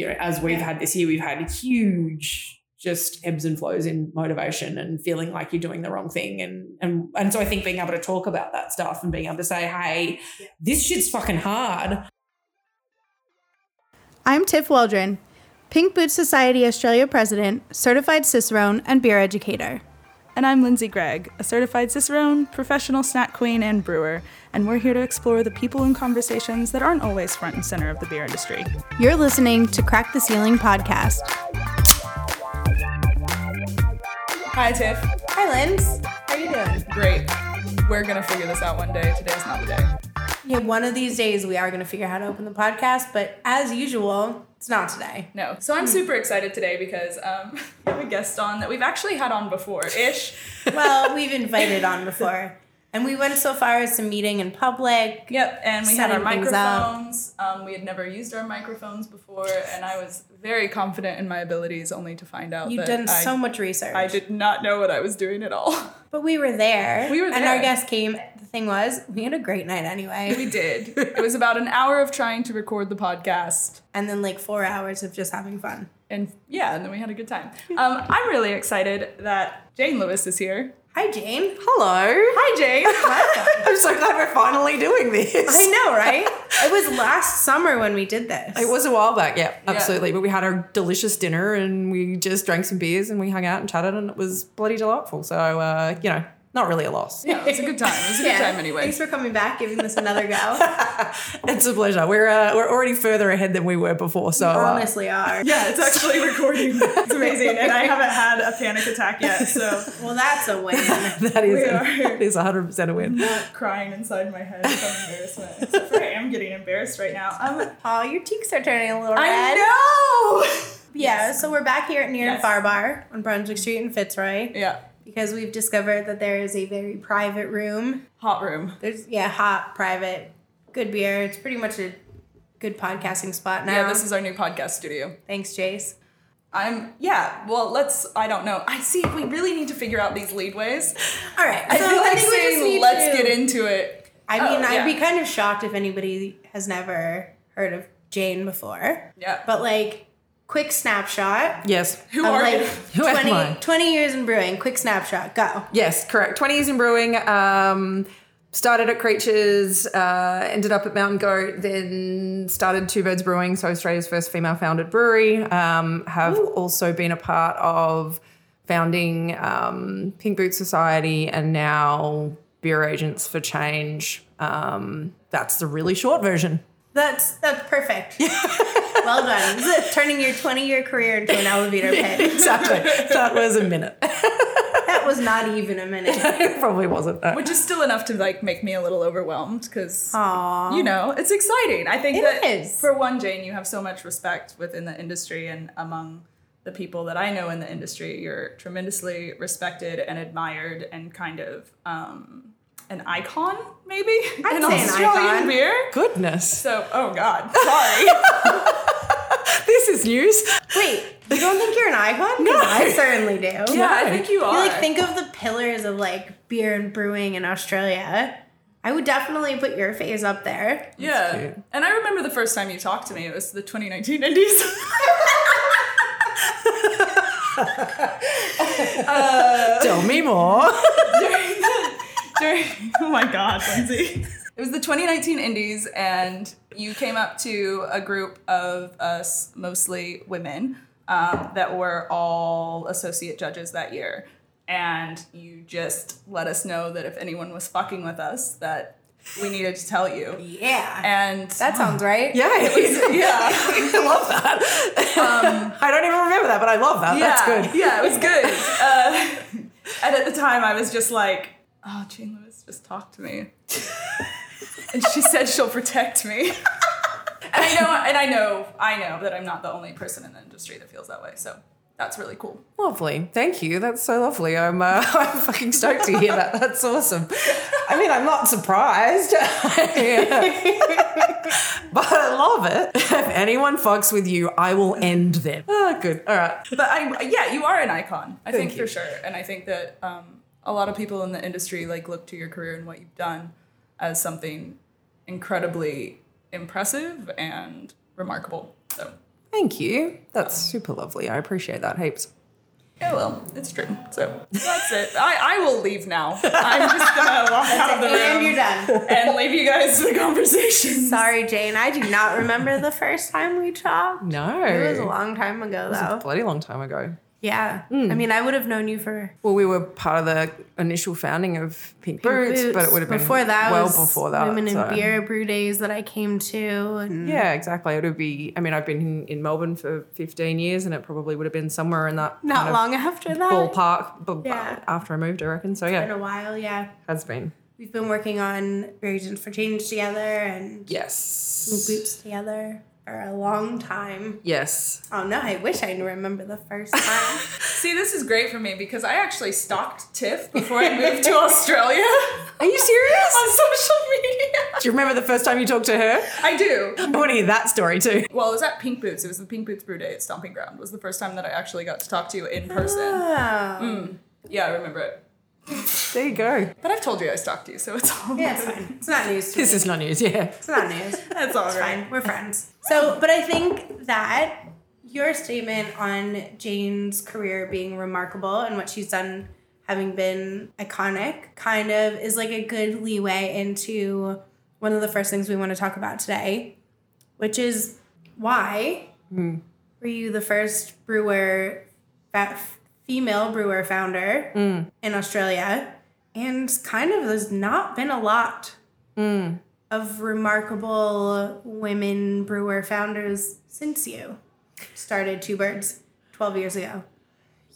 you know, as we've Yeah. had this year, we've had huge just ebbs and flows in motivation and feeling like you're doing the wrong thing. And and and so I think being able to talk about that stuff and being able to say, hey, Yeah. this shit's fucking hard. I'm Tiff Waldron, Pink Boots Society Australia President, certified Cicerone, and beer educator. And I'm Lindsay Gregg, a certified Cicerone, professional snack queen, and brewer, and we're here to explore the people and conversations that aren't always front and center of the beer industry. You're listening to Crack the Ceiling podcast. Hi, Tiff. Hi, Linz. How are you doing? Great. We're gonna figure this out one day. Today's not the day. Yeah, one of these days we are going to figure out how to open the podcast, but as usual, it's not today. No. So I'm super excited today because um, we have a guest on that we've actually had on before ish. Well, we've invited on before, and we went so far as to meeting in public. Yep, and we had our Setting things up. microphones. Um, we had never used our microphones before, and I was very confident in my abilities, only to find out You've that done I, so much research. I did not know what I was doing at all. But we were there. We were there, And our guest came. The thing was, we had a great night anyway. we did. It was about an hour of trying to record the podcast, and then like four hours of just having fun. and yeah, and then we had a good time. Um, I'm really excited that Jane Lewis is here. Hi, Jane. Hello. Hi, Jane. I'm so glad we're finally doing this. I know, right? It was last summer when we did this. It was a while back, yeah, absolutely. But we had a delicious dinner and we just drank some beers and we hung out and chatted and it was bloody delightful. So, uh, you know, not really a loss. yeah, it's a good time. It's was a good time anyway. Thanks for coming back, giving this another go. It's a pleasure. We're uh, we're already further ahead than we were before. So, uh, Honestly, are. Yeah, it's actually recording. It's amazing, and I haven't had a panic attack yet, so Well, that's a win. that is We a, are. that is 100% a win. not crying inside my head from embarrassment. Except for I am getting embarrassed right now. Um, Oh, your cheeks are turning a little red. I know. Yeah, so we're back here at Near Yes. and Far Bar on Brunswick Street in Fitzroy Yeah, because we've discovered that there is a very private room. hot room. There's yeah, hot, private, good beer. It's pretty much a good podcasting spot now. Yeah, this is our new podcast studio. Thanks, Jace. I'm yeah. Well, let's. I don't know. I see. We really need to figure out these leadways. All right, I so feel like think we just saying let's to- get into it. I mean, Oh, I'd yeah. be kind of shocked if anybody has never heard of Jane before. Yeah. But like, quick snapshot. Yes. Who are like you? Who am 20, I? 20 years in brewing. Quick snapshot. Go. Yes, correct. 20 years in brewing. Um, started at Creatures, uh, ended up at Mountain Goat, then started Two Birds Brewing, so Australia's first female founded brewery. Um, have also been a part of founding um, Pink Boot Society and now Beer Agents for Change. Um, that's the really short version. That's that's perfect. well done. This is turning your 20 year career into an elevator pitch. Exactly. that was a minute. That was not even a minute. it probably wasn't. Uh, Which is still enough to like make me a little overwhelmed because you know it's exciting. I think It that is. for one, Jane, you have so much respect within the industry and among the people that I know in the industry. You're tremendously respected and admired and kind of um, an icon, maybe I'd in say an Australian icon. beer. Goodness. So, oh God, sorry. This is news. Wait, you don't think you're an icon? No. I certainly do. yeah, I think you are. You like think of the pillars of like beer and brewing in Australia. I would definitely put your face up there. yeah, cute. and I remember the first time you talked to me. It was the 2019 Indies. Tell me more. during, oh my god, Lindsay. It was the 2019 Indies, and you came up to a group of us, mostly women, um, that were all associate judges that year. And you just let us know that if anyone was fucking with us, that we needed to tell you. Yeah. And that sounds right. Yeah, yeah, I love that. I don't even remember that, but I love that. yeah, That's good. Yeah, it was good. Uh, and at the time, I was just like, "Oh, Jane Lewis just talked to me, and she said she'll protect me." and I know, and I know, I know that I'm not the only person in the industry that feels that way. So that's really cool. Lovely. Thank you. That's so lovely. I'm uh, I'm fucking stoked to hear that. That's awesome. I mean, I'm not surprised, but I love it. If anyone fucks with you, I will end them. Ah, good. All right. But I, yeah, you are an icon. I Thank think you. for sure, and I think that um, a lot of people in the industry like look to your career and what you've done as something incredibly impressive and remarkable. So Thank you. That's super lovely. I appreciate that heaps. Yeah, well, it's true. So that's it. I, I will leave now. I'm just gonna walk out of the And you're room done. and leave you guys to the conversation. Sorry, Jane. I do not remember the first time we talked. No. It was a long time ago, It was a though. bloody long time ago. Yeah. I hmm. mean, I would have known you for Well, we were part of the initial founding of Pink, Boots, but it would have been before that. well was before that. Women in so- beer brew days that I came to, and Yeah, exactly. It would be. I mean, I've been in, in Melbourne for 15 years, and it probably would have been somewhere in that not long after that. ballpark. But Yeah. after I moved, I reckon. So yeah. In yeah, a while, yeah. has been. We've been working on Beer Agents for Change together and Yes. Boots together for a long time. Yes. Oh no, I wish I remember the first time. See, this is great for me because I actually stalked Tiff before I moved to Australia Are you serious? on social media. Do you remember the first time you talked to her? I do. I want to hear that story too. Well, it was at Pink Boots. It was the Pink Boots Brew Day at Stomping Ground. It Was the first time that I actually got to talk to you in person. oh. Yeah, I remember it. There you go. But I've told you I stalked you, so it's all Yeah, it's fine. It's not news to This me. is not news. Yeah. It's not news. That's all It's right. fine. We're friends. So, but I think that your statement on Jane's career being remarkable and what she's done having been iconic kind of is like a good leeway into one of the first things we want to talk about today, which is why hmm. were you the first brewer, fa- female brewer founder mm. in Australia? And kind of there's not been a lot mm. of remarkable women brewer founders since you started Two Birds 12 years ago.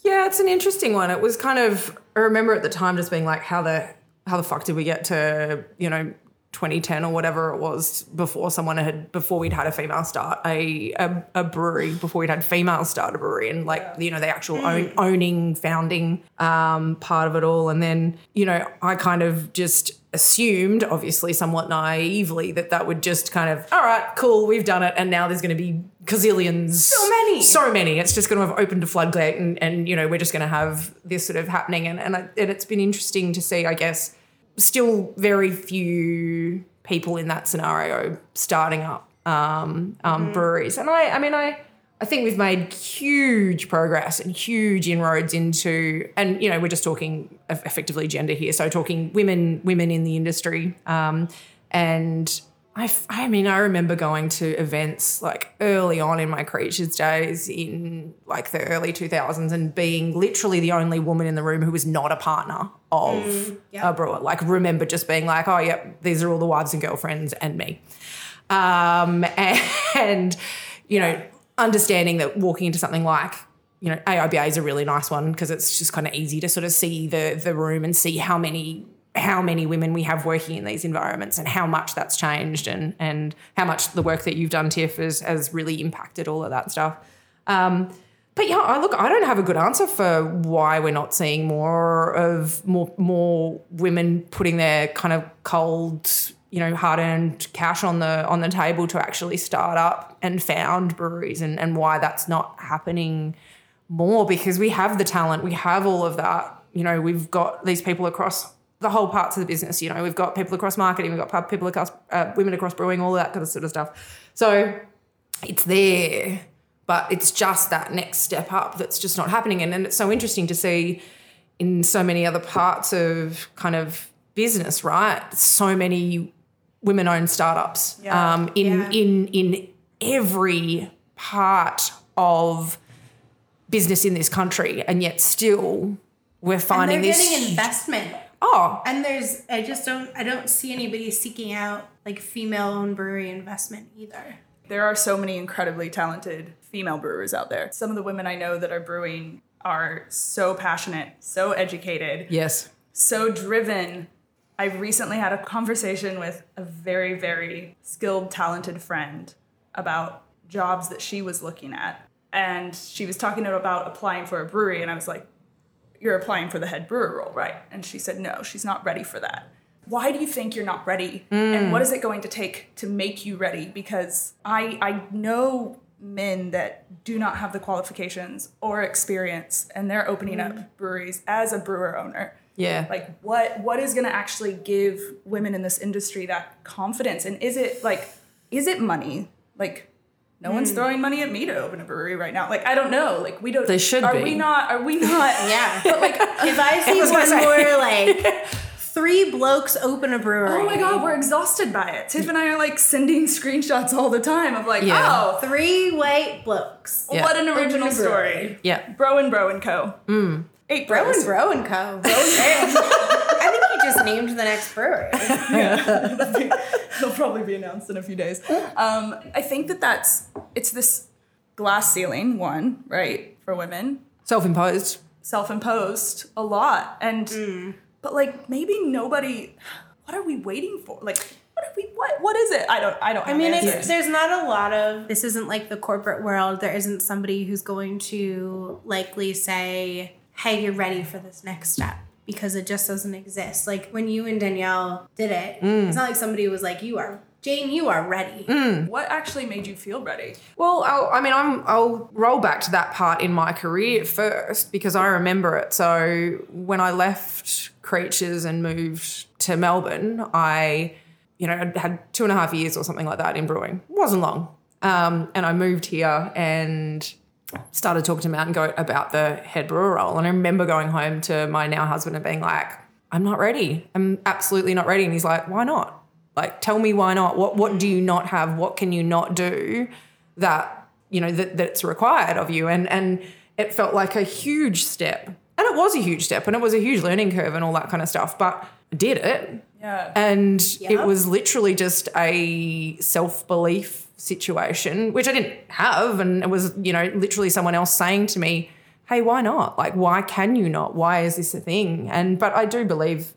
Yeah, it's an interesting one. It was kind of I remember at the time just being like, how the how the fuck did we get to you know 2010 or whatever it was before someone had before we'd had a female start a a, a brewery before we'd had female start a brewery and like you know the actual own, owning founding um, part of it all and then you know I kind of just assumed obviously somewhat naively that that would just kind of all right cool we've done it and now there's going to be gazillions So many. so many. It's just going to have opened a floodgate, and, and you know we're just going to have this sort of happening. And and, I, and it's been interesting to see, I guess, still very few people in that scenario starting up um, um, breweries. And I, I mean, I. I think we've made huge progress and huge inroads into, and you know, we're just talking effectively gender here. So talking women, women in the industry, um, and I, I mean, I remember going to events like early on in my creatures days in like the early 2000s and being literally the only woman in the room who was not a partner of yeah. a brewer. Like, remember just being like, oh, yep, these are all the wives and girlfriends and me. Um, and, you know, understanding that walking into something like, you know, AIBA is a really nice one because it's just kind of easy to sort of see the the room and see how many how many women we have working in these environments and how much that's changed and and how much the work that you've done, Tiff, has, has really impacted all of that stuff. Um, but yeah, I look, I don't have a good answer for why we're not seeing more of more more women putting their kind of cold, you know, hard earned cash on the on the table to actually start up and found breweries and, and why that's not happening more because we have the talent, we have all of that. You know, we've got these people across the whole parts of the business. You know, we've got people across marketing, we've got people across uh, women across brewing, all that kind of sort of stuff. So it's there, but it's just that next step up that's just not happening. And, and it's so interesting to see in so many other parts of kind of business, right? So many women-owned startups Yeah. um, in Yeah. in in every part of business in this country, and yet still we're And finding they're this. getting investment. Oh, And there's I just don't I don't see anybody seeking out like female owned brewery investment either. There are so many incredibly talented female brewers out there. Some of the women I know that are brewing are so passionate, so educated, yes. so driven. I recently had a conversation with a very, very skilled, talented friend about jobs that she was looking at. And she was talking about applying for a brewery. And I was like, You're applying for the head brewer role, right? And she said, No, she's not ready for that. Why do you think you're not ready? And mm. what is it going to take to make you ready? Because I, I know men that do not have the qualifications or experience, and they're opening up mm. breweries as a brewer owner Yeah. like what what is going to actually give women in this industry that confidence and is it like is it money like no one's throwing money at me to open a brewery right now. Like I don't know. Like we don't. They should Are be. we not? Are we not? Yeah. But like, If I see was gonna one say. more like three blokes open a brewery. oh my god, we're exhausted by it. Tiff and I are like sending screenshots all the time of like, Yeah. oh, Three white blokes. Yeah. what an original Open a brewery. story. Yeah. Bro and Bro and Co. Mm. Eight Bro bros. and Bro and Co. I think you just named the next brewery. It'll probably be announced in a few days. Um, I think that that's it's this glass ceiling one, right, for women, Self-imposed. self-imposed a lot, and but like maybe nobody. What are we waiting for? Like, what are we? What what is it? I don't. I don't. I have mean, it's, there's not a lot of. This isn't like the corporate world. There isn't somebody who's going to likely say, "Hey, you're ready for this next step," because it just doesn't exist. Like when you and Danielle did it, it's not like somebody was like, "You are Jane. You are ready." what actually made you feel ready? Well, I'll, I mean, I'm, I'll roll back to that part in my career first because I remember it. So when I left Creatures and moved to Melbourne, I, you know, had two and a half years or something like that in brewing. It wasn't long. Um, and I moved here and started talking to Mountain Goat about the head brewer role. And I remember going home to my now husband and being like, I'm not ready. I'm absolutely not ready. And he's like, why not? Like, tell me why not? What what do you not have? What can you not do that, you know, that, that's required of you? And and it felt like a huge step. And it was a huge step and it was a huge learning curve and all that kind of stuff. But I did it. Yeah. And Yep. it was literally just a self belief situation, which I didn't have. And it was, you know, literally someone else saying to me, hey, why not? Like, why can you not? Why is this a thing? And, but I do believe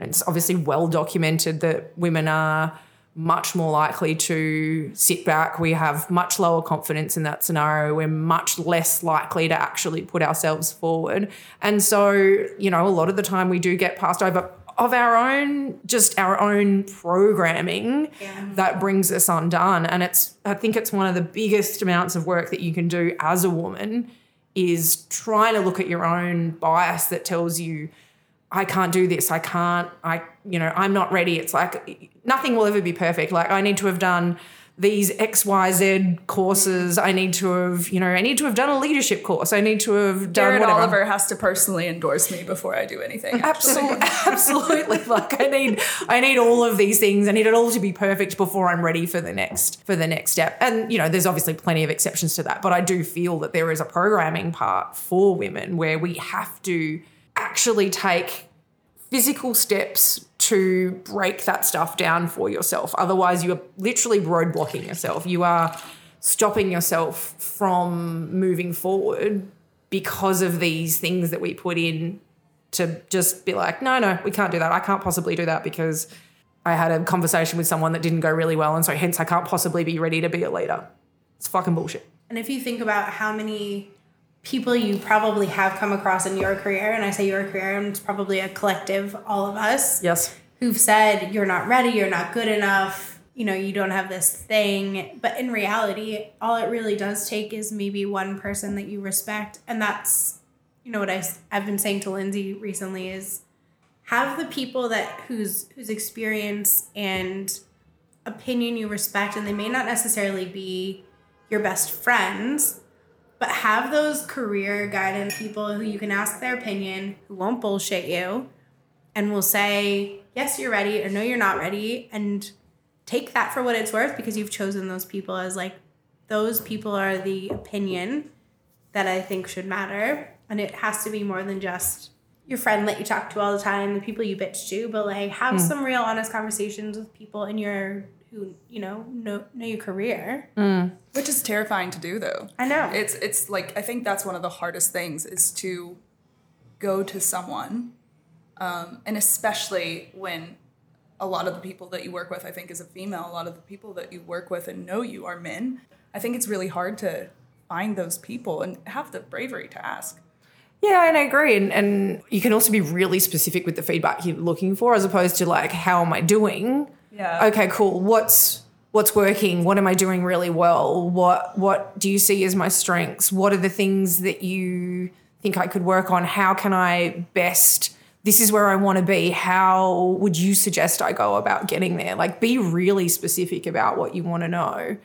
it's obviously well documented that women are much more likely to sit back. We have much lower confidence in that scenario. We're much less likely to actually put ourselves forward. And so, you know, a lot of the time we do get passed over of our own, just our own programming that brings us undone. And it's, I think it's one of the biggest amounts of work that you can do as a woman is trying to look at your own bias that tells you, I can't do this. I can't, I, you know, I'm not ready. It's like nothing will ever be perfect. Like I need to have done these XYZ courses. I need to have, you know, I need to have done a leadership course. I need to have done Garrett whatever. Oliver has to personally endorse me before I do anything. Absolutely, absolutely. Like I need, I need all of these things. I need it all to be perfect before I'm ready for the next, for the next step. And you know, there's obviously plenty of exceptions to that, but I do feel that there is a programming part for women where we have to actually take physical steps to break that stuff down for yourself. Otherwise, you are literally roadblocking yourself. You are stopping yourself from moving forward because of these things that we put in to just be like, no, no, we can't do that. I can't possibly do that because I had a conversation with someone that didn't go really well. And so hence I can't possibly be ready to be a leader. It's fucking bullshit. And if you think about how many people you probably have come across in your career, and I say your career, and it's probably a collective, all of us, Yes. who've said, you're not ready, you're not good enough, you know, you don't have this thing. But in reality, all it really does take is maybe one person that you respect. And that's, you know, what I, I've been saying to Lindsay recently is have the people that whose whose experience and opinion you respect and they may not necessarily be your best friends but have those career guidance people who you can ask their opinion who won't bullshit you and will say yes you're ready or no you're not ready and take that for what it's worth because you've chosen those people as like those people are the opinion that i think should matter. And it has to be more than just your friend that you talk to all the time the people you bitch to but like have hmm. some real honest conversations with people in your who you know know, know your career Which is terrifying to do though. i know It's it's like I think that's one of the hardest things is to go to someone, um, and especially when a lot of the people that you work with, I think, is a female. A lot of the people that you work with and know you are men. I think it's really hard to find those people and have the bravery to ask. Yeah, and I agree. And, and you can also be really specific with the feedback you're looking for as opposed to like, how am I doing? Yeah. Okay, cool. What's what's working? What am I doing really well? What what do you see as my strengths? What are the things that you think I could work on? How can I best this is where I want to be. How would you suggest I go about getting there? Like be really specific about what you want to know.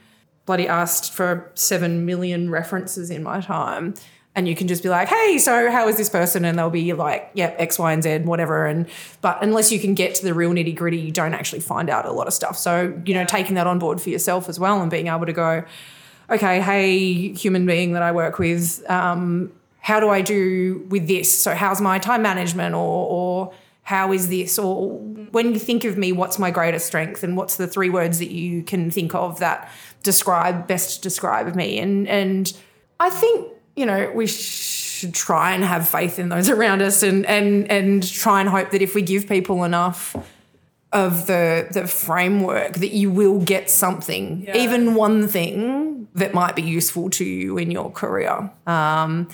bloody asked for seven million references in my time. And you can just be like, hey, so how is this person? And they'll be like, yep, X, Y, and Z, whatever. And but unless you can get to the real nitty gritty, you don't actually find out a lot of stuff. So, you know, taking that on board for yourself as well and being able to go, okay, hey, human being that I work with, um, how do I do with this? So how's my time management or or how is this? Or when you think of me, what's my greatest strength? And what's the three words that you can think of that describe best describe me? And and I think, you know, we should try and have faith in those around us and and and try and hope that if we give people enough of the the framework that you will get something, Yeah. even one thing that might be useful to you in your career. Um,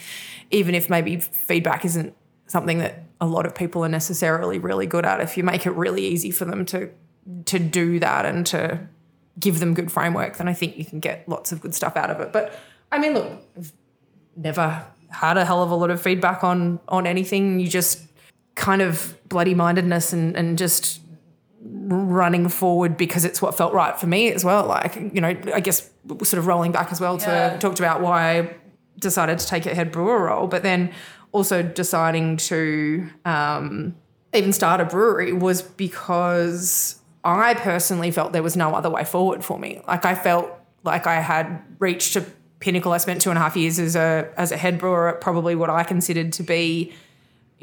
even if maybe feedback isn't something that a lot of people are necessarily really good at, if you make it really easy for them to to do that and to give them good framework, then I think you can get lots of good stuff out of it. But I mean, look, never had a hell of a lot of feedback on on anything. You just kind of bloody mindedness and and just running forward because it's what felt right for me as well. Like, you know, I guess sort of rolling back as well Yeah. to talked about why I decided to take a head brewer role, but then also deciding to um, even start a brewery was because I personally felt there was no other way forward for me. Like I felt like I had reached a pinnacle. I spent two and a half years as a as a head brewer at probably what I considered to be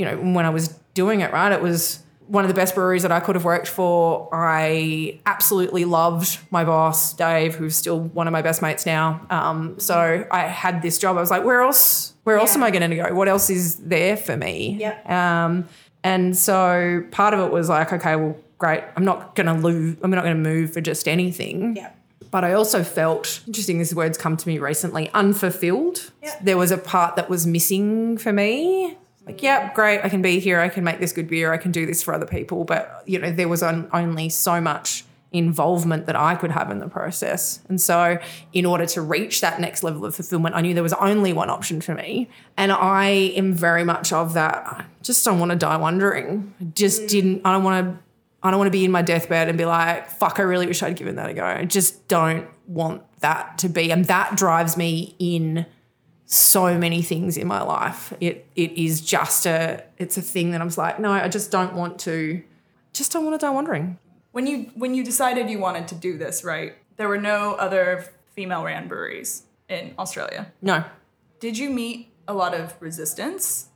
you know, when I was doing it, right, it was one of the best breweries that I could have worked for. I absolutely loved my boss, Dave, who's still one of my best mates now. Um, so I had this job. I was like, where else? Where else am I going to go? What else is there for me? Yep. Um, and so part of it was like, okay, well, great. I'm not going to lose. I'm not going to move for just anything. Yeah. But I also felt interesting. This word's come to me recently. Unfulfilled. Yeah. There was a part that was missing for me. Like, yep, great. I can be here. I can make this good beer. I can do this for other people. But you know, there was on, only so much involvement that I could have in the process. And so, in order to reach that next level of fulfillment, I knew there was only one option for me. And I am very much of that. I just don't want to die wondering. I just mm. didn't. I don't want to. I don't want to be in my deathbed and be like, fuck, I really wish I'd given that a go. I just don't want that to be. And that drives me in so many things in my life. It it is just a it's a thing that I'm just like, no, I just don't want to just don't want to die wondering. When you when you decided you wanted to do this, right? There were no other female ran breweries in Australia. No. Did you meet a lot of resistance?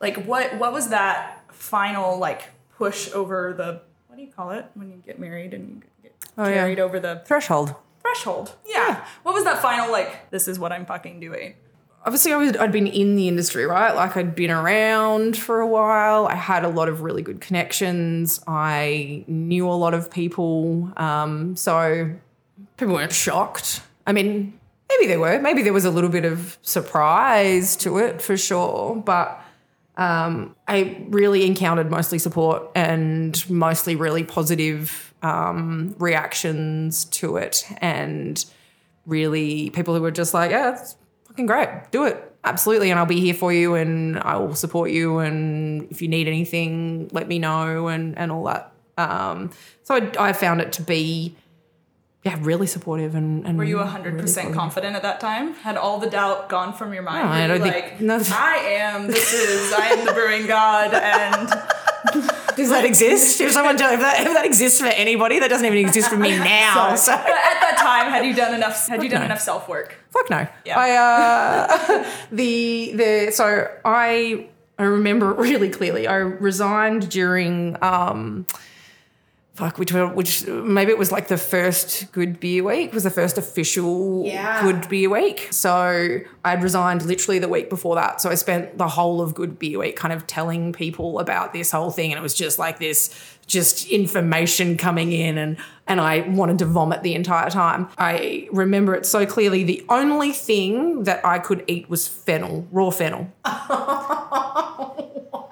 Like what what was that final like push over the do you call it when you get married and you get Oh, yeah. carried over the Threshold. threshold? Yeah. What was that final like this is what I'm fucking doing? obviously I was, I'd been in the industry, right? Like I'd been around for a while. I had a lot of really good connections. I knew a lot of people. Um, so people weren't shocked. I mean, maybe they were. Maybe there was a little bit of surprise to it for sure. But um, I really encountered mostly support and mostly really positive um, reactions to it. And really people who were just like, yeah, it's fucking great. Do it. Absolutely. And I'll be here for you and I will support you. And if you need anything, let me know and, and all that. Um, so I, I found it to be, yeah, really supportive. And, and Were you really 100% confident at that time? Had all the doubt gone from your mind? No, I don't think- like, no. I am, this is, I am the brewing god and Does that exist? if someone, if that, if that exists for anybody, that doesn't even exist for me now. So. But at that time, had you done enough, had you done no. enough self work? Fuck no. Yeah. I uh the the so I I remember it really clearly. I resigned during um fuck which were- which maybe it was like the first good beer week was the first official Yeah. good beer week. So I'd resigned literally the week before that. So I spent the whole of good beer week kind of telling people about this whole thing and it was just like this just information coming in and and I wanted to vomit the entire time. I remember it so clearly. The only thing that I could eat was fennel, raw fennel. Oh,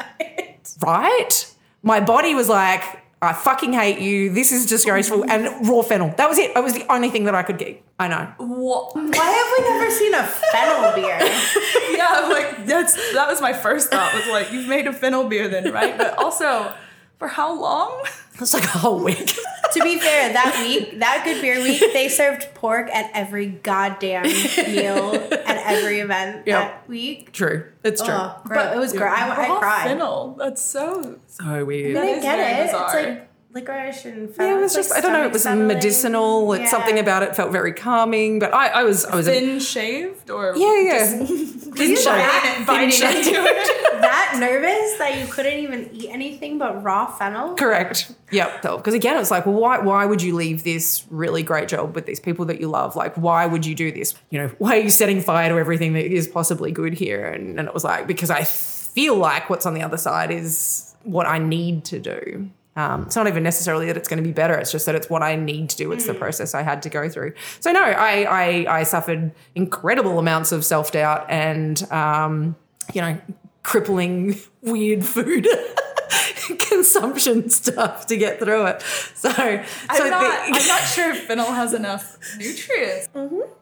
right? My body was like, I fucking hate you. This is disgraceful. And raw fennel. That was it. It was the only thing that I could get. I know. What? Why have we never seen a fennel beer? yeah, like that's that was my first thought. Was like, you've made a fennel beer, then, right? But also, for how long? It's like a whole week. To be fair, that week, that good beer week, they served pork at every goddamn meal at every event Yep. that week. True. It's true. Oh, bro, it was great. I, I Raw cried. Fennel. That's so. So weird. That I is get it. bizarre. It's like licorice and yeah, it was just I don't know, it was medicinal. It's something about it felt very calming. But I, I was I was a, Thin shaved or Yeah, yeah. Thin shaved. biting, biting Thin into it. that nervous that you couldn't even eat anything but raw fennel. Correct. Yep. Because again, it's like, well, why why would you leave this really great job with these people that you love? Like, why would you do this? You know, why are you setting fire to everything that is possibly good here? And, and it was like because I feel like what's on the other side is what I need to do. Um, it's not even necessarily that it's going to be better. It's just that it's what I need to do. It's the process I had to go through. So no, I I, I suffered incredible amounts of self doubt and um, you know crippling weird food consumption stuff to get through it. So, so I'm not, the- I'm not sure if fennel has enough nutrients.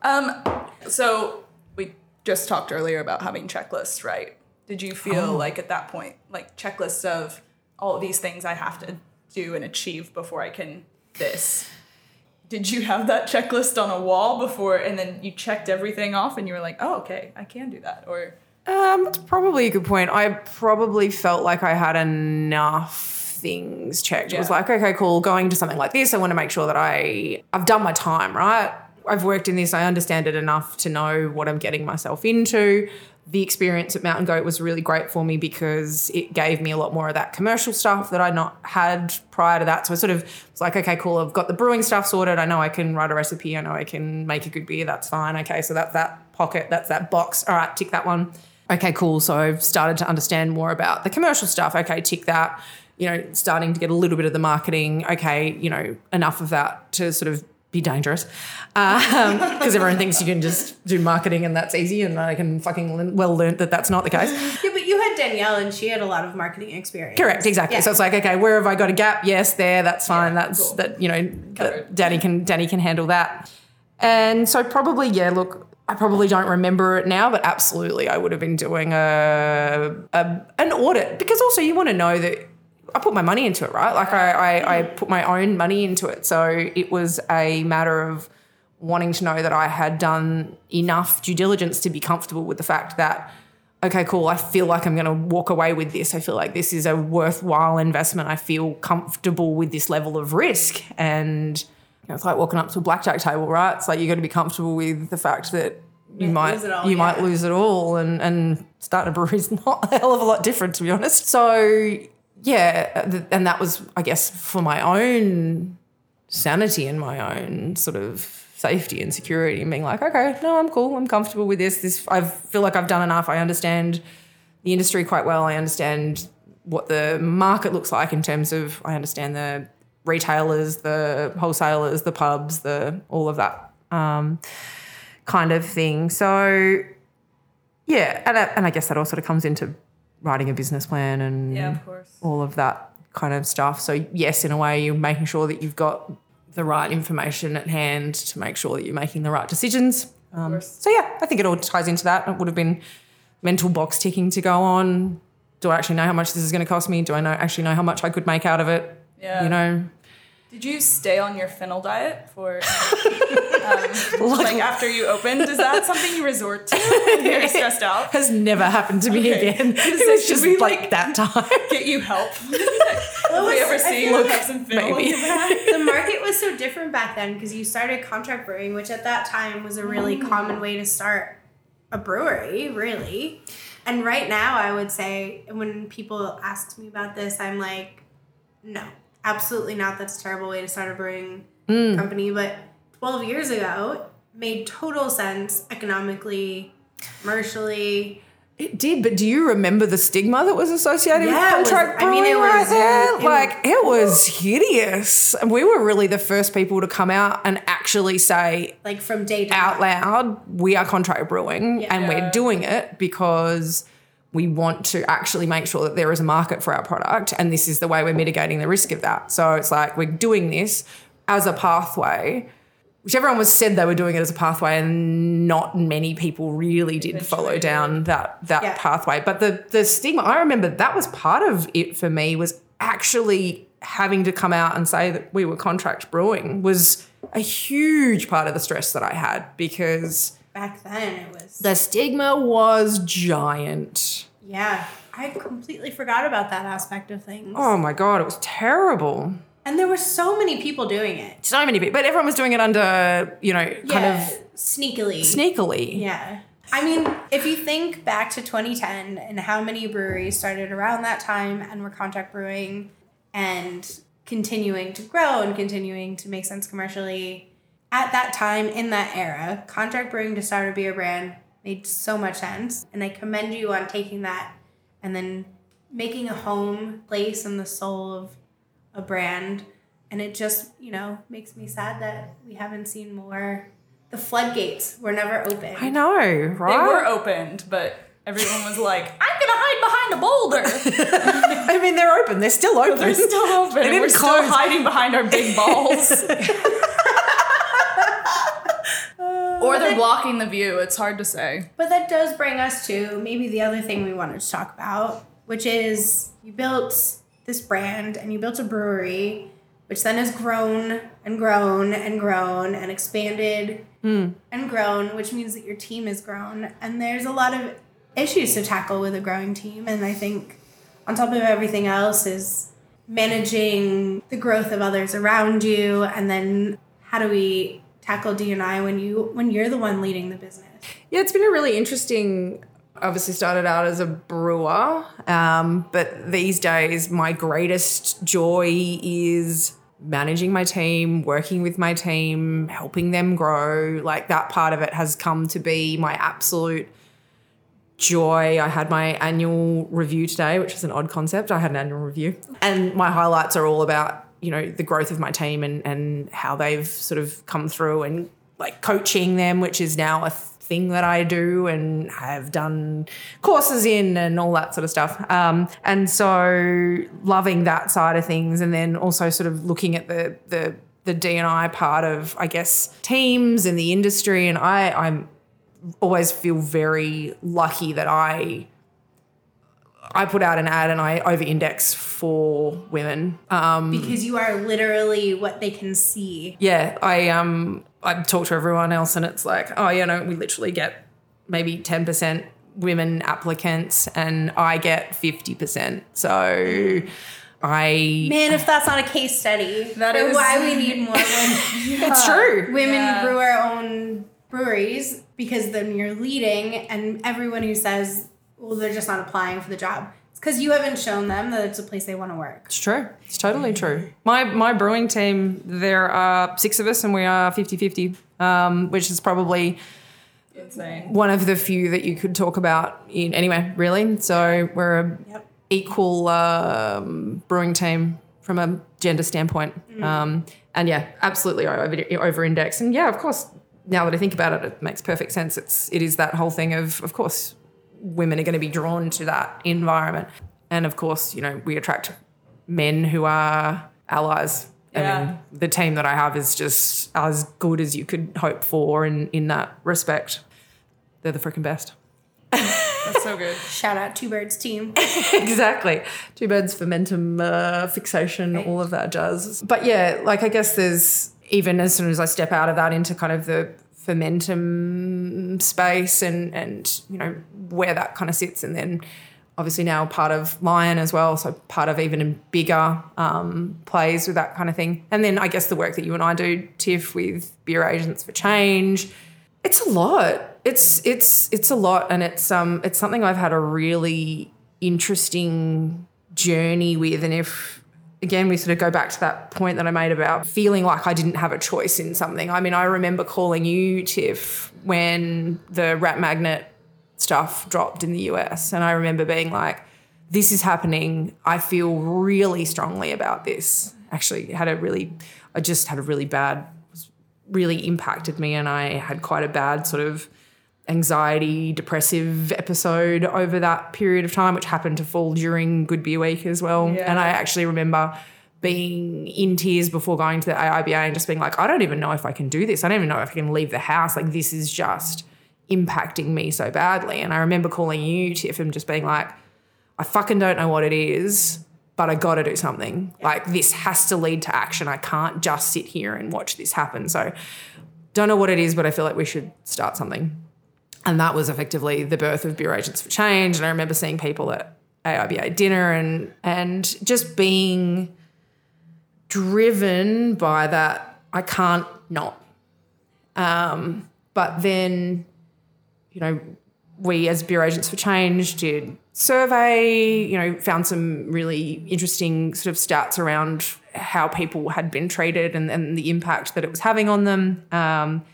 Um, so we just talked earlier about having checklists, right? Did you feel Oh. like at that point, like checklists of all of these things I have to do and achieve before I can this? Did you have that checklist on a wall before, and then you checked everything off, and you were like, "Oh, okay, I can do that," or Um, that's probably a good point. I probably felt like I had enough things checked. It was like, okay, cool, going to something like this, I want to make sure that I I've done my time, right? I've worked in this, I understand it enough to know what I'm getting myself into. The experience at Mountain Goat was really great for me because it gave me a lot more of that commercial stuff that I'd not had prior to that. So I sort of was like, okay, cool, I've got the brewing stuff sorted. I know I can write a recipe. I know I can make a good beer. That's fine. Okay, so that's that pocket, that's that box. All right, tick that one. Okay, cool. So I've started to understand more about the commercial stuff. Okay, tick that. You know, starting to get a little bit of the marketing. Okay, you know, enough of that to sort of be dangerous um, because everyone thinks you can just do marketing and that's easy, and I can fucking learn- well learned that that's not the case. Yeah, but you had Danielle and she had a lot of marketing experience. Correct, exactly. Yeah. So it's like, okay, where have I got a gap? Yes, there, that's fine. Yeah, that's cool. that, you know, that Danny can Danny can handle that. And so probably, yeah, look, I probably don't remember it now, but absolutely I would have been doing a, a an audit because also you want to know that I put my money into it, right? Like I, I, I put my own money into it. So it was a matter of wanting to know that I had done enough due diligence to be comfortable with the fact that, okay, cool, I feel like I'm going to walk away with this. I feel like this is a worthwhile investment. I feel comfortable with this level of risk. And you know, it's like walking up to a blackjack table, right? It's like you got to be comfortable with the fact that you Might might lose it all, you might lose it all, and and starting a brewery is not a hell of a lot different, to be honest. So yeah, and that was, I guess, for my own sanity and my own sort of safety and security and being like, okay, no, I'm cool. I'm comfortable with this. This I feel like I've done enough. I understand the industry quite well. I understand what the market looks like in terms of I understand the retailers, the wholesalers, the pubs, the all of that um, kind of thing. So yeah, and I, and I guess that all sort of comes into writing a business plan and yeah, of all of that kind of stuff. So yes, in a way, you're making sure that you've got the right information at hand to make sure that you're making the right decisions. Um, so yeah, I think it all ties into that. It would have been mental box ticking to go on. Do I actually know how much this is going to cost me? Do I know actually know how much I could make out of it? Yeah. You know, Did you stay on your fennel diet for um, like after you opened? Is that something you resort to when you're stressed out? has never happened to me Okay. again. I was It like, was just we, like, like- that time. Get you help. Well, If we ever I see you like have some fennel maybe. in your bag. the market was so different back then because you started contract brewing, which at that time was a really common way to start a brewery, really. And right now, I would say when people ask me about this, I'm like, no, absolutely not. That's a terrible way to start a brewing mm. company. But 12 years ago, made total sense economically, commercially. It did, but do you remember the stigma that was associated Yeah, it with was- contract I mean, brewing it right was- there? it like it was hideous. And we were really the first people to come out and actually say Like from day to out loud, we are contract brewing and we're doing it because we want to actually make sure that there is a market for our product and this is the way we're mitigating the risk of that. So it's like we're doing this as a pathway, which everyone was said they were doing it as a pathway and not many people really did follow down that that Yeah. pathway. But the the stigma, I remember that was part of it for me was actually having to come out and say that we were contract brewing was a huge part of the stress that I had because Back then, it was. the stigma was giant. Yeah. I completely forgot about that aspect of things. Oh my god, it was terrible. And there were so many people doing it. So many people, but everyone was doing it under, you know, kind Yeah. of sneakily. sneakily. Yeah. I mean, if you think back to 2010 and how many breweries started around that time and were contract brewing and continuing to grow and continuing to make sense commercially, at that time in that era, contract brewing to start a beer brand made so much sense. And I commend you on taking that and then making a home place in the soul of a brand. And it just, you know, makes me sad that we haven't seen more. The floodgates were never open. I know, right? They were opened, but everyone was like, I'm gonna hide behind a boulder. I mean, they're open. They're still open. They're still open. They and didn't We're still hiding behind our big balls. or they're blocking the view. It's hard to say. But that does bring us to maybe the other thing we wanted to talk about, which is you built this brand and you built a brewery, which then has grown and grown and grown and expanded hmm. and grown, which means that your team has grown. And there's a lot of issues to tackle with a growing team. And I think on top of everything else is managing the growth of others around you and then how do we tackle D&I when you when you're the one leading the business. Yeah, it's been a really interesting. Obviously, started out as a brewer, um, but these days, my greatest joy is managing my team, working with my team, helping them grow. Like that part of it has come to be my absolute joy. I had my annual review today, which is an odd concept. I had an annual review, and my highlights are all about you know the growth of my team and and how they've sort of come through and like coaching them, which is now a thing that I do and have done courses in and all that sort of stuff. Um, and so loving that side of things, and then also sort of looking at the the the D and I part of I guess teams and the industry, and I I'm always feel very lucky that I I put out an ad and I over index for women. Um, because you are literally what they can see. yeah, I um I talk to everyone else and it's like, oh you know, we literally get maybe 10% women applicants and I get 50%. So I Man, if that's not a case study that is why we need more women, it's true. women Yeah. our own breweries because then you're leading, and everyone who says, well, they're just not applying for the job, it's because you haven't shown them that it's a place they want to work. It's true. It's totally true. My my brewing team, there are six of us and we are 50-50, um, which is probably Insane. one of the few that you could talk about in anyway, really. So we're a Yep. equal um, brewing team from a gender standpoint. Um, and yeah, absolutely over, over index. And yeah, of course, now that I think about it, it makes perfect sense. It's it is that whole thing of of course women are going to be drawn to that environment. And of course, you know, we attract men who are allies. I Yeah. mean, the team that I have is just as good as you could hope for in, in that respect. They're the freaking best. That's so good. Shout out Two Birds team. exactly. Two birds, fermentum, uh, fixation, all of that jazz. But yeah, like I guess there's even as soon as I step out of that into kind of the fermentum space and and you know where that kind of sits, and then obviously now part of Lion as well, so part of even bigger um, plays with that kind of thing. And then I guess the work that you and I do, Tiff, with Beer Agents for Change, it's a lot. It's it's it's a lot, and it's um it's something I've had a really interesting journey with. And if again we sort of go back to that point that I made about feeling like I didn't have a choice in something. I mean, I remember calling you, Tiff, when the Rat Magnet stuff dropped in the US, and I remember being like, "This is happening. I feel really strongly about this." Actually, had a really, I just had a really bad really impacted me and I had quite a bad sort of anxiety, depressive episode over that period of time, which happened to fall during Good Beer Week as well. Yeah. And I actually remember being in tears before going to the AIBA and just being like, I don't even know if I can do this. I don't even know if I can leave the house. Like this is just impacting me so badly. And I remember calling you, Tiff, and just being like, I fucking don't know what it is, but I got to do something. Like this has to lead to action. I can't just sit here and watch this happen. So don't know what it is, but I feel like we should start something. And that was effectively the birth of Beer Agents for Change. And I remember seeing people at AIBA dinner and and just being driven by that. I can't not. Um, but then, you know, we as Beer Agents for Change did survey, you know, found some really interesting sort of stats around how people had been treated and, and the impact that it was having on them, um,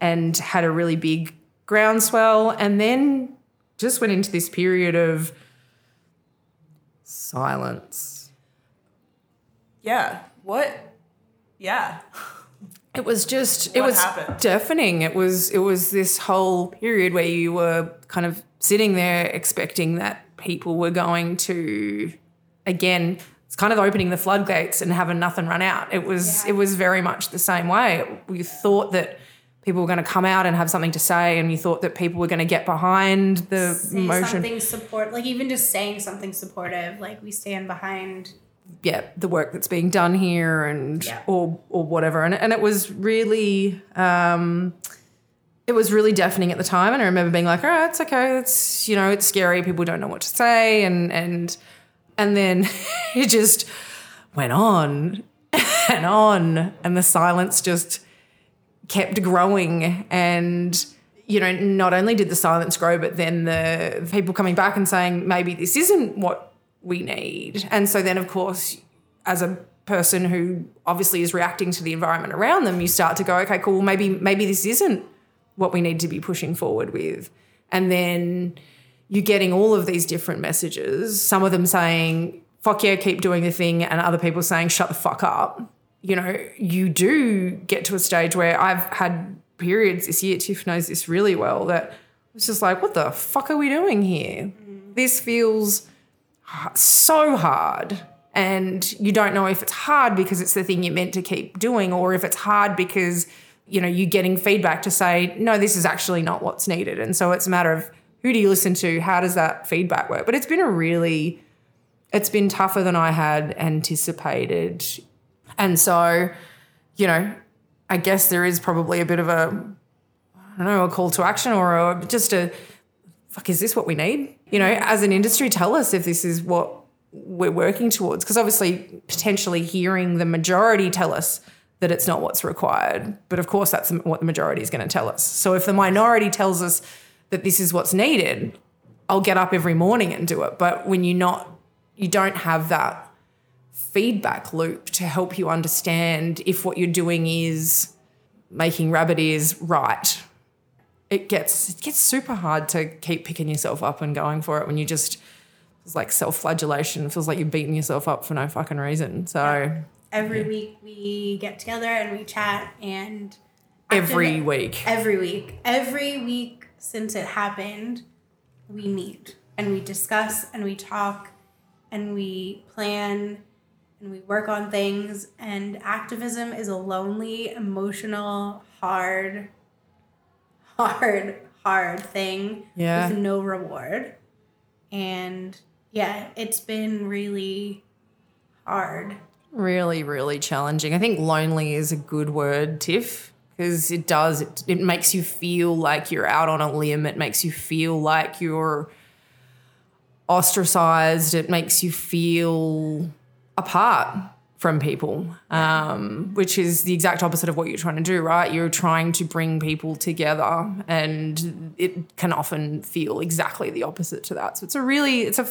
and had a really big groundswell, and then just went into this period of silence. Yeah. What? Yeah. It was just it What was happened? deafening. It was it was this whole period where you were kind of sitting there expecting that people were going to again it's kind of opening the floodgates and having nothing run out. It was it was very much the same way. You thought that people were going to come out and have something to say and you thought that people were going to get behind the Say motion. something support, like even just saying something supportive, like we stand behind. yeah, the work that's being done here and Yeah. or or whatever. And and it was really um it was really deafening at the time. And I remember being like, all right, it's okay. It's you know, it's scary. People don't know what to say and and and then it just went on and on and the silence just kept growing and you know not only did the silence grow but then the people coming back and saying maybe this isn't what we need. And so then of course as a person who obviously is reacting to the environment around them you start to go okay cool maybe maybe this isn't what we need to be pushing forward with. And then you're getting all of these different messages some of them saying fuck yeah keep doing the thing and other people saying shut the fuck up you know, you do get to a stage where I've had periods this year, Tiff knows this really well, that it's just like, what the fuck are we doing here? Mm. This feels so hard. And you don't know if it's hard because it's the thing you're meant to keep doing, or if it's hard because, you know, you're getting feedback to say, no, this is actually not what's needed. And so it's a matter of who do you listen to? How does that feedback work? But it's been a really, it's been tougher than I had anticipated and so, you know, I guess there is probably a bit of a, I don't know, a call to action or a, just a, fuck, is this what we need? You know, as an industry, tell us if this is what we're working towards. Because obviously, potentially hearing the majority tell us that it's not what's required. But of course, that's what the majority is going to tell us. So if the minority tells us that this is what's needed, I'll get up every morning and do it. But when you're not, you don't have that feedback loop to help you understand if what you're doing is making rabbit ears right. It gets it gets super hard to keep picking yourself up and going for it when you just it's like self-flagellation. It feels like you're beating yourself up for no fucking reason. So Every week we get together and we chat and every week. every week, every week since it happened, we meet and we discuss and we talk and we plan and we work on things. And activism is a lonely, emotional, hard, hard, hard thing Yeah. with no reward. And yeah, it's been really hard. Really, really challenging. I think lonely is a good word, Tiff, because it does, it, it makes you feel like you're out on a limb. It makes you feel like you're ostracized. It makes you feel apart from people, um, which is the exact opposite of what you're trying to do, right? You're trying to bring people together, and it can often feel exactly the opposite to that. So it's a really, it's a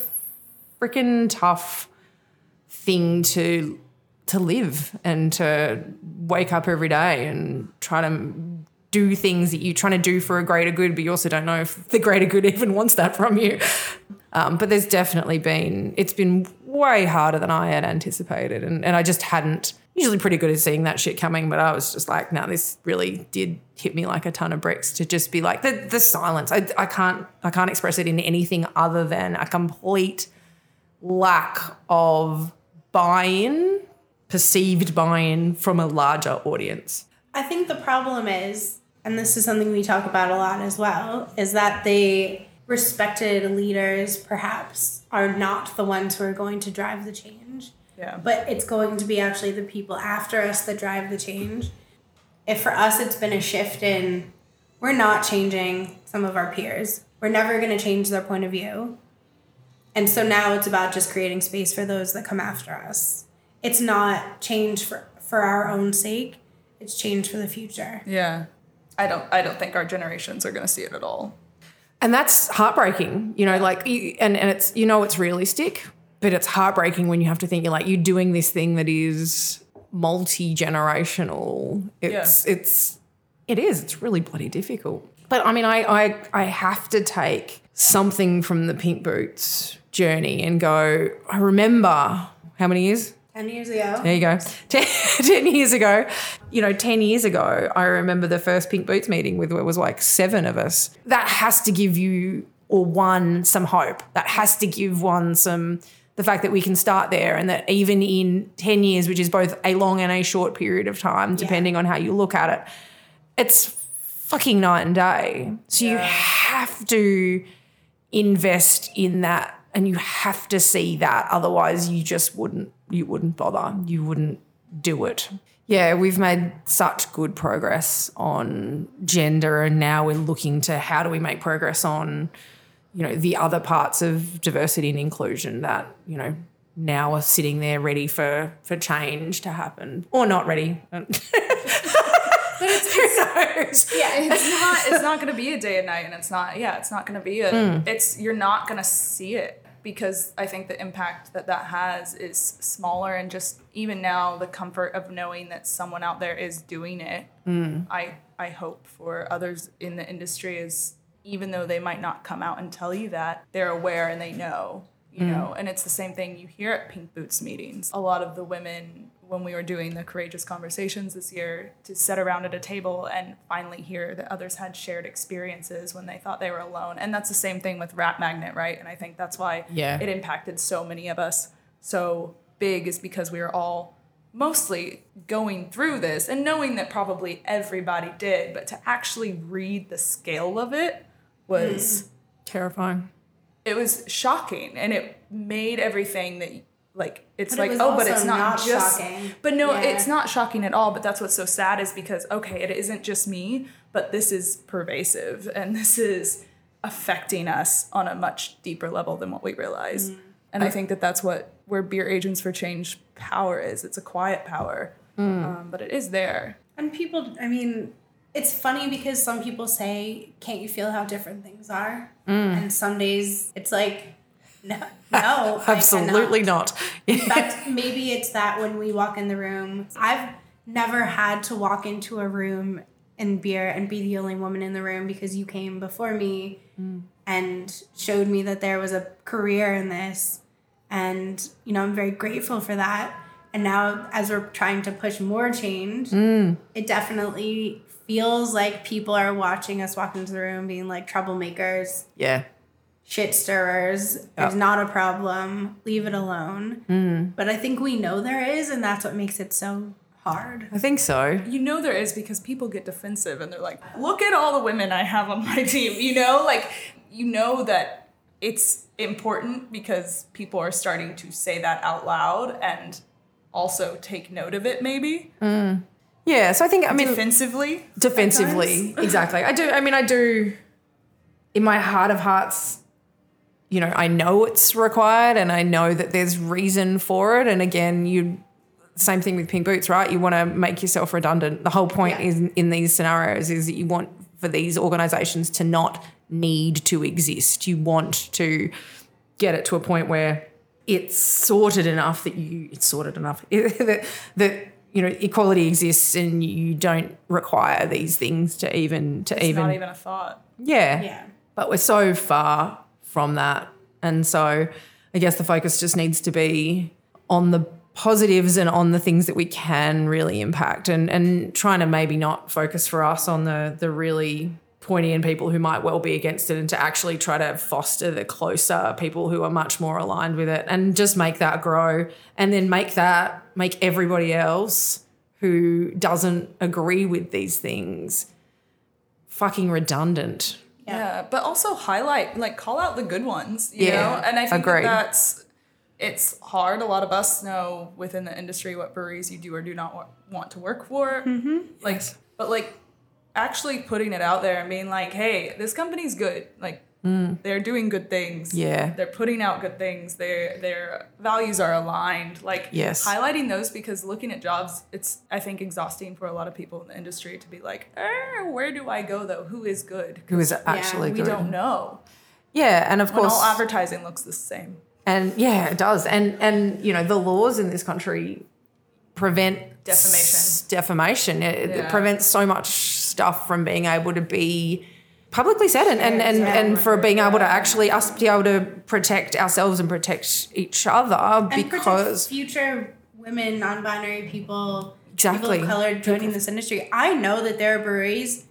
freaking tough thing to to live and to wake up every day and try to do things that you're trying to do for a greater good, but you also don't know if the greater good even wants that from you. Um, but there's definitely been, it's been way harder than I had anticipated. And, and I just hadn't, usually pretty good at seeing that shit coming, but I was just like, no, this really did hit me like a ton of bricks to just be like, the, the silence. I, I can't, I can't express it in anything other than a complete lack of buy-in, perceived buy-in from a larger audience. I think the problem is, and this is something we talk about a lot as well, is that the respected leaders perhaps are not the ones who are going to drive the change. Yeah. but it's going to be actually the people after us that drive the change. If for us it's been a shift in we're not changing some of our peers. We're never going to change their point of view. And so now it's about just creating space for those that come after us. It's not change for for our own sake. It's change for the future. Yeah. I don't I don't think our generations are going to see it at all. And that's heartbreaking, you know, like, you, and, and it's, you know, it's realistic, but it's heartbreaking when you have to think you're like, you're doing this thing that is multi generational. It's, it's, it is, it's really bloody difficult. But I mean, I, I, I have to take something from the Pink Boots journey and go, I remember how many years? 10 years ago. There you go. Ten, 10 years ago, you know, 10 years ago, I remember the first Pink Boots meeting with it was like seven of us. That has to give you, or one, some hope. That has to give one some, the fact that we can start there and that even in 10 years, which is both a long and a short period of time, depending on how you look at it, it's fucking night and day. So you have to invest in that and you have to see that otherwise you just wouldn't you wouldn't bother. You wouldn't do it. Yeah we've made such good progress on gender and now we're looking to how do we make progress on you know the other parts of diversity and inclusion that you know now are sitting there ready for for change to happen. Or not ready. But it's who knows? Yeah. it's not it's not going to be a day and night and it's not yeah it's not going to be a hmm. it's you're not going to see it because i think the impact that that has is smaller and just even now the comfort of knowing that someone out there is doing it mm. i i hope for others in the industry is even though they might not come out and tell you that they're aware and they know you mm. know and it's the same thing you hear at pink boots meetings. A lot of the women when we were doing the courageous conversations this year to sit around at a table and finally hear that others had shared experiences when they thought they were alone. And that's the same thing with rat magnet right? And i think that's why Yeah. it impacted so many of us. So big is because we were all mostly going through this and knowing that probably everybody did but to actually read the scale of it was terrifying. It was shocking and it made everything that like it's But it like was oh but it's not, not just shocking. but no Yeah. it's not shocking at all but that's what's so sad is because okay it isn't just me but this is pervasive and this is affecting us on a much deeper level than what we realize Mm. and i think that that's what where beer agents for change power is it's a quiet power um, but it is there And people, I mean, it's funny because some people say, "Can't you feel how different things are?" And some days it's like, no, no, absolutely not. In fact, maybe it's that when we walk in the room, I've never had to walk into a room in beer and be the only woman in the room because you came before me mm. and showed me that there was a career in this. And, you know, I'm very grateful for that. And now, as we're trying to push more change, mm. it definitely feels like people are watching us walk into the room being like troublemakers, yeah shit stirrers. There's not a problem. Leave it alone. Hmm. But I think we know there is, and that's what makes it so hard. i think so. You know there is because people get defensive and they're like look at all the women i have on my team you know? Like you know that it's important because people are starting to say that out loud and also take note of it maybe. Hmm. Yeah so i think i mean defensively? defensively exactly. I do i mean i do in my heart of hearts you know i know it's required and i know that there's reason for it. And again you same thing with pink boots right? You want to make yourself redundant. The whole point Yeah. is in these scenarios is that you want for these organizations to not need to exist. You want to get it to a point where it's sorted enough that you it's sorted enough that that you know equality exists and you don't require these things to even to it's even, not even a thought. Yeah. Yeah. but we're so far from that. And so i guess the focus just needs to be on the positives and on the things that we can really impact and and trying to maybe not focus for us on the the really pointy end people who might well be against it and to actually try to foster the closer people who are much more aligned with it and just make that grow and then make that make everybody else who doesn't agree with these things fucking redundant yeah. but also highlight like call out the good ones you Yeah, know and i think that that's it's hard. A lot of us know within the industry what breweries you do or do not want to work for. Mm-hmm. Like, but like actually putting it out there and being like, hey, this company's good. Like, they're doing good things. Yeah. They're putting out good things. Their their values are aligned. Like Yes. highlighting those because looking at jobs, it's I think exhausting for a lot of people in the industry to be like, er, where do I go though? Who is good? Who is actually we good? We don't know. Yeah, and of When course, all advertising looks the same. and yeah, it does. And and you know, the laws in this country prevent Defamation. s- defamation. It, it prevents so much stuff from being able to be publicly said and, and, and, and for being able to actually us be able to protect ourselves and protect each other and because future women, non-binary people, Exactly. people of color joining this industry. I know that there are breweries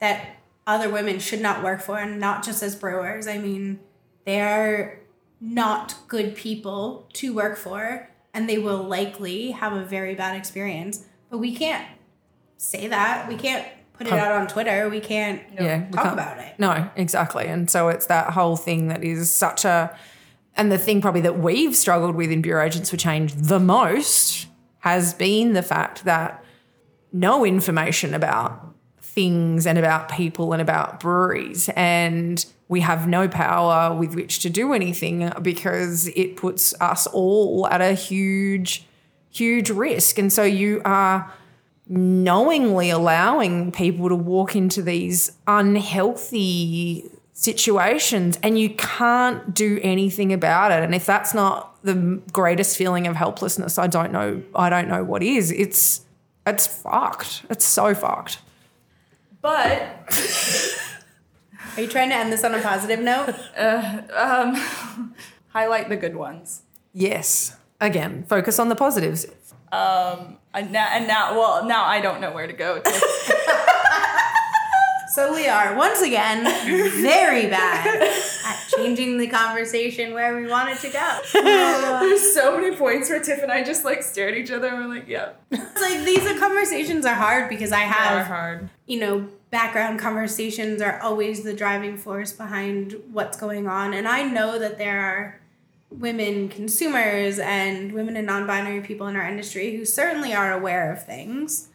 that other women should not work for, and not just as brewers. I mean, they are not good people to work for, and they will likely have a very bad experience. But we can't say that. We can't put it out on Twitter. We can't yeah, we talk can't- about it. No, exactly. And so it's that whole thing that is such a, and the thing probably that we've struggled with in Bureau Agents for Change the most has been the fact that no information about things and about people and about breweries. And we have no power with which to do anything because it puts us all at a huge, huge risk. And so you are knowingly allowing people to walk into these unhealthy situations and you can't do anything about it. And if that's not the greatest feeling of helplessness i don't know i don't know what is. It's it's fucked. It's so fucked. But Are you trying to end this on a positive note? highlight the good ones. yes. Again focus on the positives. Um, and now, and now, well, now I don't know where to go. to- So we are once again very bad at changing the conversation where we want it to go. There's so many points where Tiff and I just like stare at each other and we're like, yeah, It's like these conversations are hard because I are have, hard. you know, background conversations are always the driving force behind what's going on. And I know that there are women consumers and women and non binary people in our industry who certainly are aware of things.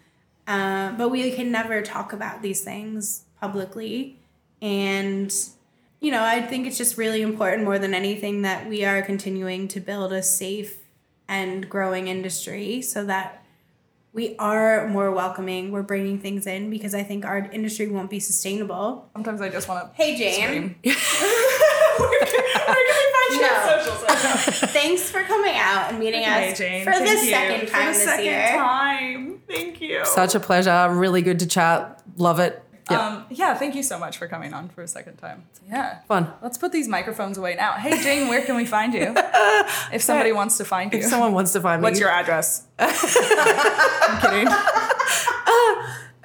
Uh, but we can never talk about these things publicly. And, you know, I think it's just really important more than anything that we are continuing to build a safe and growing industry so that we are more welcoming. We're bringing things in because I think our industry won't be sustainable. Sometimes I just want to Hey, Jane. scream. where can we No. on socials? Thanks for coming out and meeting Hey, us Jane. for the thank you. second time for the this second year. time. Thank you. such a pleasure really good to chat love it yeah Um, yeah, thank you so much for coming on for a second time. Yeah. fun Let's put these microphones away now. Hey, Jane, where can we find you? If somebody wants to find you. if someone wants to find me What's your address? I'm kidding.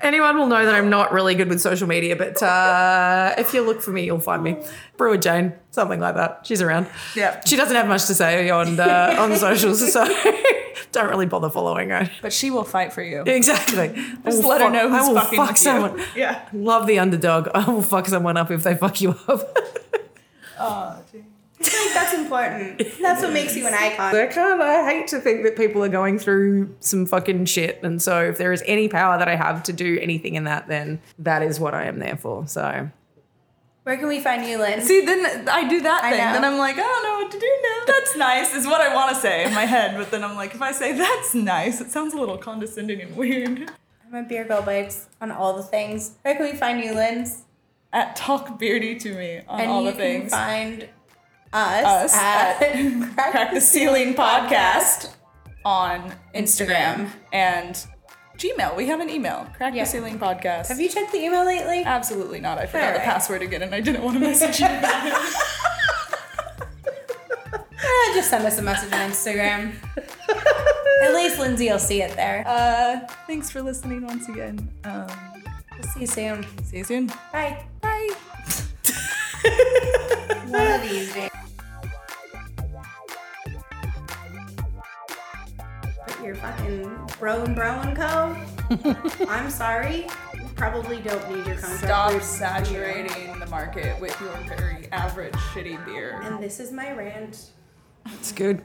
Anyone will know that I'm not really good with social media, but uh, if you look for me, you'll find me. Brewer Jane, something like that. She's around. Yeah. She doesn't have much to say on uh, on socials, so don't really bother following her. But she will fight for you. Exactly. Just I let her know I who's will fucking fuck someone. you. Yeah. Love the underdog. I will fuck someone up if they fuck you up. Oh, Jane. I feel like that's important. That's what makes you an icon. I can't. I hate to think that people are going through some fucking shit, and so if there is any power that I have to do anything in that, then that is what I am there for. So Where can we find you, Lynn? See, then I do that I thing. know. Then I'm like, I don't know what to do now. That's nice, is what I want to say in my head. But then I'm like, if I say that's nice, it sounds a little condescending and weird. I'm a beer girl bites on all the things. Where can we find you, Lynn? At Talk Beardy to me on And all you the things. can find us, Us at, at Crack the Ceiling Podcast on Instagram and Gmail. We have an email, Crack Yeah. the Ceiling Podcast. Have you checked the email lately? Absolutely not. I forgot the password again and I didn't want to message you about it. Eh, just send us a message on Instagram. At least Lindsay will see it there. Uh, thanks for listening once again. Um, We'll see you soon. see you soon. Bye. Bye. One of these days. Your fucking bro and bro and co. I'm sorry. You probably don't need your contract. Stop saturating the market with your very average shitty beer. And this is my rant. it's good.